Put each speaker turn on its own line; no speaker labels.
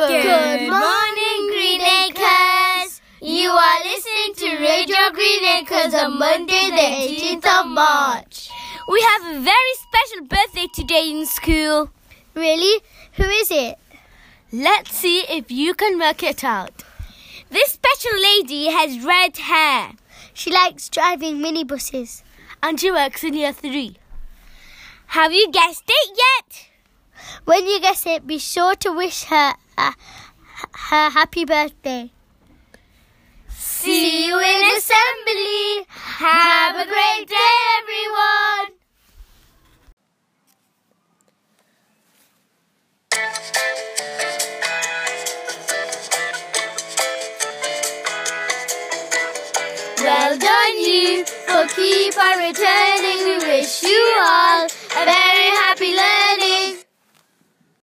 Good, Good morning, Green Acres. You are listening to Radio Green Acres on Monday, the 18th of March.
We have a very special birthday today in school.
Really? Who is it?
Let's see if you can work it out. This special lady has red hair.
She likes driving minibuses.
And she works in year three. Have you guessed it yet?
When you guess it, be sure to wish her uh, her happy birthday.
See you in assembly. Have a great day, everyone. Well done, you, for keep on returning. We wish you